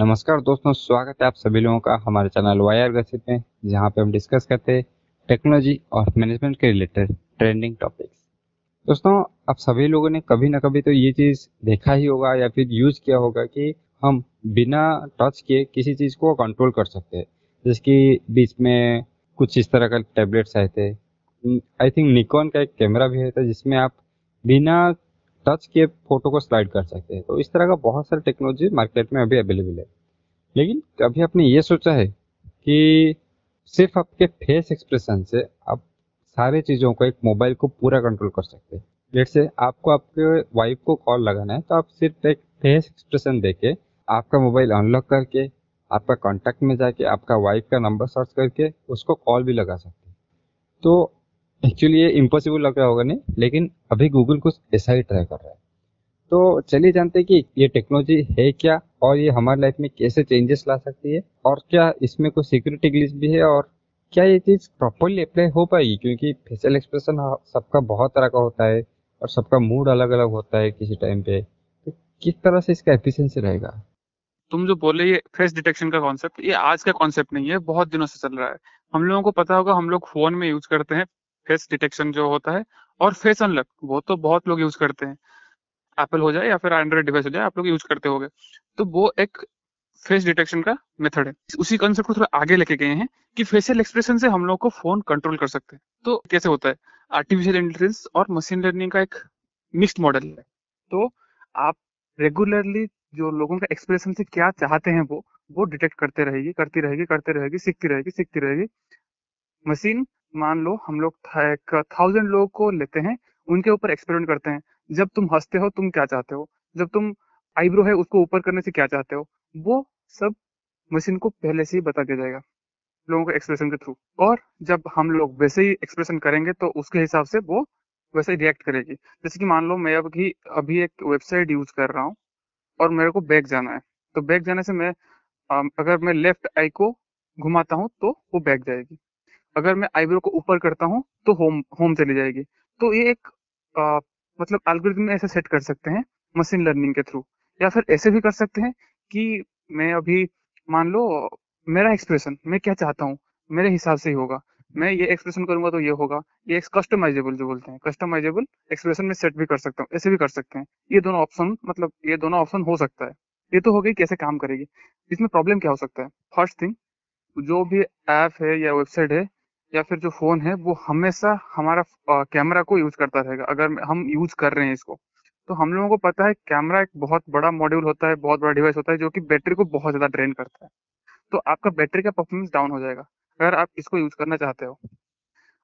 नमस्कार दोस्तों, स्वागत है आप सभी लोगों का हमारे चैनल वायर गसिप में, जहाँ पे हम डिस्कस करते हैं टेक्नोलॉजी और मैनेजमेंट के रिलेटेड ट्रेंडिंग टॉपिक्स दोस्तों, आप सभी लोगों ने कभी ना कभी तो ये चीज़ देखा ही होगा या फिर यूज़ किया होगा कि हम बिना टच किए किसी चीज़ को कंट्रोल कर सकते हैं। जैसे बीच में कुछ इस तरह का टैबलेट्स आए थे। आई थिंक निकॉन का एक कैमरा भी है था जिसमें आप बिना टच के फ़ोटो को स्लाइड कर सकते हैं। तो इस तरह का बहुत सारे टेक्नोलॉजी मार्केट में अभी अवेलेबल है। लेकिन कभी आपने ये सोचा है कि सिर्फ़ आपके फेस एक्सप्रेशन से आप सारे चीज़ों को एक मोबाइल को पूरा कंट्रोल कर सकते हैं। जैसे आपको आपके वाइफ को कॉल लगाना है तो आप सिर्फ़ एक फेस एक्सप्रेशन देके आपका मोबाइल अनलॉक करके, आपका कॉन्टैक्ट में जाके, आपका वाइफ का नंबर सर्च करके उसको कॉल भी लगा सकते हैं। तो एक्चुअली ये इम्पॉसिबल लग रहा होगा नहीं, लेकिन अभी गूगल कुछ ऐसा ही ट्राई कर रहा है। तो चलिए जानते हैं कि ये टेक्नोलॉजी है क्या, और ये हमारी लाइफ में कैसे चेंजेस ला सकती है, और क्या इसमें कोई सिक्योरिटी ग्लिच भी है, और क्या ये चीज़ प्रॉपरली अप्लाई हो पाएगी? क्योंकि फेशियल एक्सप्रेशन सबका बहुत तरह का होता है, और सबका मूड अलग अलग होता है किसी टाइम पे। तो किस तरह से इसका एफिशिएंसी रहेगा? तुम जो बोले ये फेस डिटेक्शन का कॉन्सेप्ट ये आज का कॉन्सेप्ट नहीं है, बहुत दिनों से चल रहा है। हम लोगों को पता होगा, हम लोग फ़ोन में यूज़ करते हैं फेस डिटेक्शन जो होता है और फेस अनलॉक, वो तो बहुत लोग यूज़ करते हैं। एप्पल हो जाए या फिर एंड्रॉइड डिवाइस हो जाए, आप लोग यूज़ करते होंगे। तो वो एक फेस डिटेक्शन का मेथड है। उसी कॉन्सेप्ट को थोड़ा आगे लेके गए हैं कि फेशियल एक्सप्रेशन से हम लोग को फ़ोन कंट्रोल कर सकते हैं। तो कैसे होता है? आर्टिफिशियल इंटेलिजेंस और मशीन लर्निंग का एक मिक्स्ड मॉडल है। तो आप रेगुलरली जो लोगों का एक्सप्रेशन से क्या चाहते हैं वो वो डिटेक्ट करते रहेगी करती रहेगी करते रहेगी सीखती रहेगी सीखती रहेगी मशीन मान लो, हम लोग थाउज़ेंड लोगों को लेते हैं, उनके ऊपर एक्सपेरिमेंट करते हैं, जब तुम हँसते हो, तुम क्या चाहते हो? जब तुम आईब्रो है, उसको ऊपर करने से क्या चाहते हो? वो सब मशीन को पहले से ही बता दिया जाएगा, लोगों के एक्सप्रेशन के थ्रू और जब हम लोग वैसे ही एक्सप्रेशन करेंगे तो उसके हिसाब से वो वैसे ही रिएक्ट करेगी। जैसे कि मान लो, मैं अभी अभी एक वेबसाइट यूज़ कर रहा हूँ, और मेरे को बैक जाना है। तो बैक जाने से मैं अगर मैं लेफ़्ट आई को घुमाता हूँ तो वो बैक जाएगी। अगर मैं आईब्रो को ऊपर करता हूँ तो होम होम चली जाएगी। तो ये एक आ, मतलब एल्गोरिथम ऐसे सेट कर सकते हैं मशीन लर्निंग के थ्रू या फिर ऐसे भी कर सकते हैं कि मैं अभी मान लो मेरा एक्सप्रेशन मैं क्या चाहता हूँ? मेरे हिसाब से ही होगा। मैं ये एक्सप्रेशन करूँगा तो ये होगा। ये कस्टमाइजेबल जो बोलते हैं कस्टमाइजेबल एक्सप्रेशन में सेट भी कर सकता हूँ ऐसे भी कर सकते हैं। ये दोनों ऑप्शन मतलब ये दोनों ऑप्शन हो सकता है। ये तो हो गई कैसे काम करेगी। इसमें प्रॉब्लम क्या हो सकता है? फ़र्स्ट थिंग जो भी ऐप है या वेबसाइट है या फिर जो फ़ोन है वो हमेशा हमारा कैमरा को यूज़ करता रहेगा। अगर हम यूज़ कर रहे हैं इसको तो हम लोगों को पता है कैमरा एक बहुत बड़ा मॉड्यूल होता है बहुत बड़ा डिवाइस होता है जो कि बैटरी को बहुत ज़्यादा ड्रेन करता है। तो आपका बैटरी का परफॉर्मेंस डाउन हो जाएगा अगर आप इसको यूज़ करना चाहते हो।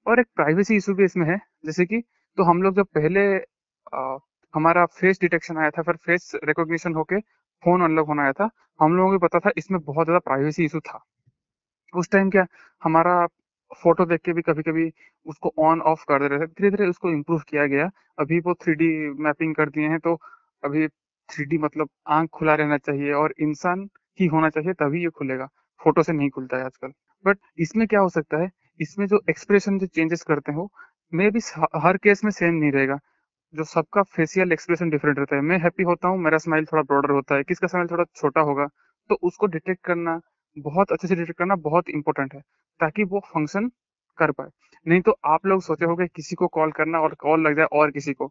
और एक प्राइवेसी इशू भी इसमें है जैसे कि तो हम लोग जब पहले आ, हमारा फेस डिटेक्शन आया था फिर फेस रिकॉग्निशन होके फ़ोन अनलॉक होना आया था हम लोगों को पता था इसमें बहुत ज़्यादा प्राइवेसी इशू था। उस टाइम क्या हमारा फ़ोटो देख के भी कभी कभी उसको ऑन ऑफ़ कर दे रहे थे। धीरे धीरे उसको इम्प्रूव किया गया। अभी वो थ्री मैपिंग कर दिए हैं तो अभी थ्री मतलब आँख खुला रहना चाहिए और इंसान ही होना चाहिए तभी ये खुलेगा। फ़ोटो से नहीं खुलता है आजकल। बट इसमें क्या हो सकता है? इसमें जो एक्सप्रेशन जो चेंजेस करते हो मे भी हर केस में सेम नहीं रहेगा। जो सबका फेसियल एक्सप्रेशन डिफरेंट रहता है। मैं हैप्पी होता हूँ, मेरा स्माइल थोड़ा ब्रॉडर होता है, किसका स्माइल थोड़ा छोटा होगा तो उसको डिटेक्ट करना बहुत अच्छे से डिटेक्ट करना बहुत इंपॉर्टेंट है, ताकि वो फ़ंक्शन कर पाए। नहीं तो आप लोग सोचे हो होंगे किसी को कॉल करना और कॉल लग जाए और किसी को।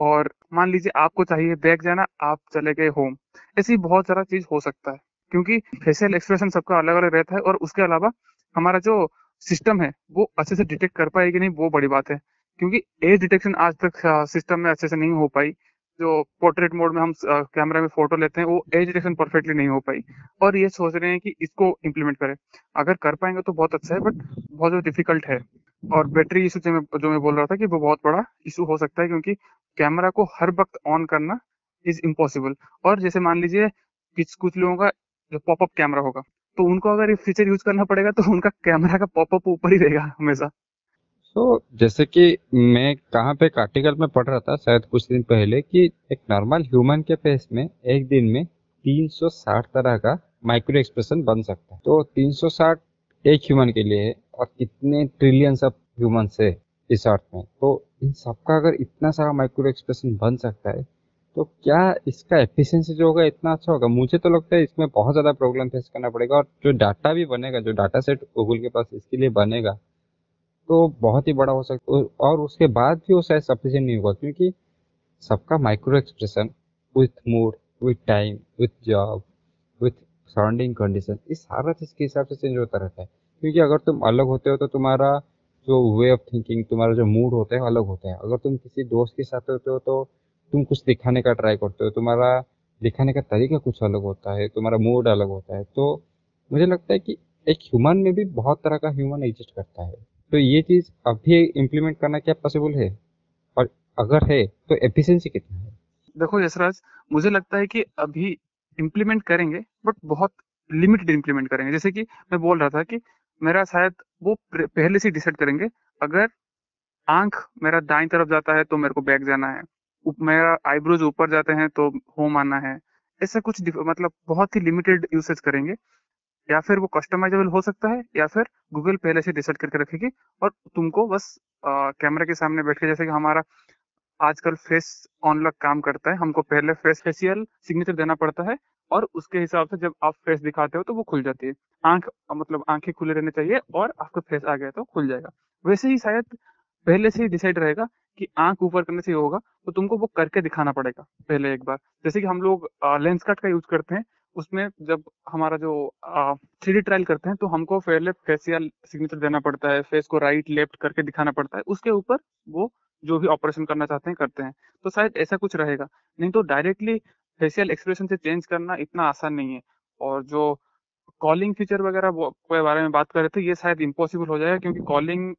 और मान लीजिए आपको चाहिए बैग जाना, आप चले गए होम ऐसी बहुत सारा चीज़ हो सकता है, क्योंकि फेशियल एक्सप्रेशन सबका अलग अलग रहता है और उसके अलावा हमारा जो सिस्टम है, वो अच्छे से डिटेक्ट कर पाएगी नहीं, वो बड़ी बात है। क्योंकि एज डिटेक्शन आज तक सिस्टम में अच्छे से नहीं हो पाई। जो पोर्ट्रेट मोड में हम कैमरा में फ़ोटो लेते हैं, वो एज डिटेक्शन परफेक्टली नहीं हो पाई। और ये सोच रहे हैं कि इसको इम्प्लीमेंट करें। अगर कर पाएँगे तो बहुत अच्छा है बट बहुत ज़्यादा डिफ़िकल्ट है। और बैटरी इशू जो मैं जो मैं बोल रहा था कि वो बहुत बड़ा इशू हो सकता है, क्योंकि कैमरा को हर वक्त ऑन करना इज़ इम्पॉसिबल और जैसे मान लीजिए कुछ कुछ लोगों का जो पॉपअप कैमरा होगा तो उनको अगर ये फीचर यूज़ करना पड़ेगा तो उनका कैमरा का पॉपअप ऊपर ही रहेगा हमेशा। तो जैसे कि मैं कहाँ पे एक आर्टिकल में पढ़ रहा था, शायद कुछ दिन पहले, कि एक नॉर्मल ह्यूमन के फेस में एक दिन में 360 तरह का माइक्रो एक्सप्रेशन बन सकता है। तो 360 एक ह्यूमन के लिए है और कितने ट्रिलियंस ऑफ़ ह्यूमन है इस अर्थ में। तो इन सबका अगर इतना सारा माइक्रो एक्सप्रेशन बन सकता है तो क्या इसका एफिशिएंसी जो होगा इतना अच्छा होगा? मुझे तो लगता है इसमें बहुत ज़्यादा प्रॉब्लम फेस करना पड़ेगा और जो डाटा भी बनेगा, जो डाटा सेट गूगल के पास इसके लिए बनेगा तो बहुत ही बड़ा हो सकता है। और उसके बाद भी वो शायद सफिशियंट नहीं होगा, क्योंकि सबका micro expression with mood with time with job with surrounding condition इस सारा चीज़ के हिसाब से चेंज होता रहता है। क्योंकि अगर तुम अलग होते हो तो तुम्हारा जो वे ऑफ़ थिंकिंग तुम्हारा जो मूड होता है, अलग होता है। अगर तुम किसी दोस्त के साथ होते हो तो तुम कुछ दिखाने का ट्राई करते हो, तुम्हारा दिखाने का तरीका कुछ अलग होता है, तुम्हारा मूड अलग होता है। तो मुझे लगता है कि एक ह्यूमन में भी बहुत तरह का ह्यूमन एग्जिस्ट करता है। तो ये चीज़ अभी इम्प्लीमेंट करना क्या पॉसिबल है? और अगर है तो एफिशिएंसी कितना है? देखो यशराज, मुझे लगता है कि अभी इम्प्लीमेंट करेंगे बट बहुत लिमिटेड इम्प्लीमेंट करेंगे। जैसे कि मैं बोल रहा था कि मेरा शायद वो पहले से डिसाइड करेंगे। अगर आँख मेरा दाई तरफ़ जाता है तो मेरे को बैक जाना है। मेरा आईब्रोज ऊपर जाते हैं तो होम आना है। ऐसा कुछ मतलब बहुत ही लिमिटेड यूसेज करेंगे। या फिर वो कस्टमाइजेबल हो सकता है, या फिर गूगल पहले से डिसाइड करके रखेगी और तुमको बस कैमरा के सामने बैठ के जैसे कि हमारा आजकल फेस ऑन लॉक काम करता है, हमको पहले फेस फेसियल सिग्नेचर देना पड़ता है और उसके हिसाब से जब आप फेस दिखाते हो तो वो खुल जाती है। आँख मतलब आँखें खुले रहने चाहिए और आपका फेस आ गया तो खुल जाएगा। वैसे ही शायद पहले से ही डिसाइड रहेगा कि आँख ऊपर करने से होगा तो तुमको वो करके दिखाना पड़ेगा, पहले एक बार। जैसे कि हम लोग लेंस कट का यूज़ करते हैं उसमें जब हमारा जो थ्री डी ट्रायल करते हैं तो हमको पहले फेसियल सिग्नेचर देना पड़ता है फेस को राइट लेफ़्ट करके दिखाना पड़ता है। उसके ऊपर वो जो भी ऑपरेशन करना चाहते हैं, करते हैं। तो शायद ऐसा कुछ रहेगा। नहीं तो डायरेक्टली फेशियल एक्सप्रेशन से चेंज करना इतना आसान नहीं है। और जो कॉलिंग फीचर वगैरह के बारे में बात कर रहे थे, ये शायद इम्पॉसिबल हो जाएगा, क्योंकि कॉलिंग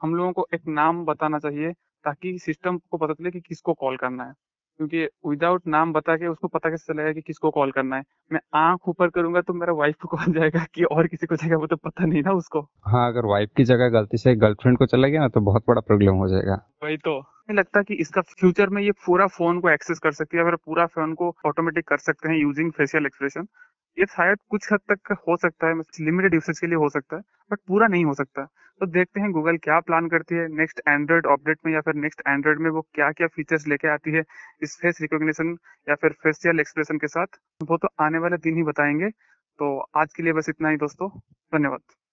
हम लोगों को एक नाम बताना चाहिए, ताकि सिस्टम को पता चले कि किसको कॉल करना है। क्योंकि विदाउट नाम बता के उसको पता कैसे चलेगा कि किसको कॉल करना है? मैं आँख ऊपर करूँगा तो मेरा वाइफ को कॉल जाएगा कि और किसी को जाएगा वो तो पता नहीं ना उसको। हाँ अगर वाइफ की जगह गलती से गर्लफ्रेंड को चला गया ना तो बहुत बड़ा प्रॉब्लम हो जाएगा। वही तो। नहीं लगता कि इसका फ्यूचर में ये पूरा फ़ोन को एक्सेस कर सकती है फिर पूरा फ़ोन को ऑटोमेटिक कर सकते हैं यूजिंग फेशियल एक्सप्रेशन ये शायद कुछ हद तक हो सकता है लिमिटेड यूसेज के लिए हो सकता है बट पूरा नहीं हो सकता। तो देखते हैं गूगल क्या प्लान करती है नेक्स्ट एंड्रॉइड अपडेट में, या फिर नेक्स्ट एंड्रॉइड में वो क्या क्या फीचर्स लेके आती है इस फेस रिकॉग्निशन या फिर फेशियल एक्सप्रेशन के साथ। वो तो आने वाले दिन ही बताएँगे। तो आज के लिए बस इतना ही दोस्तों। धन्यवाद।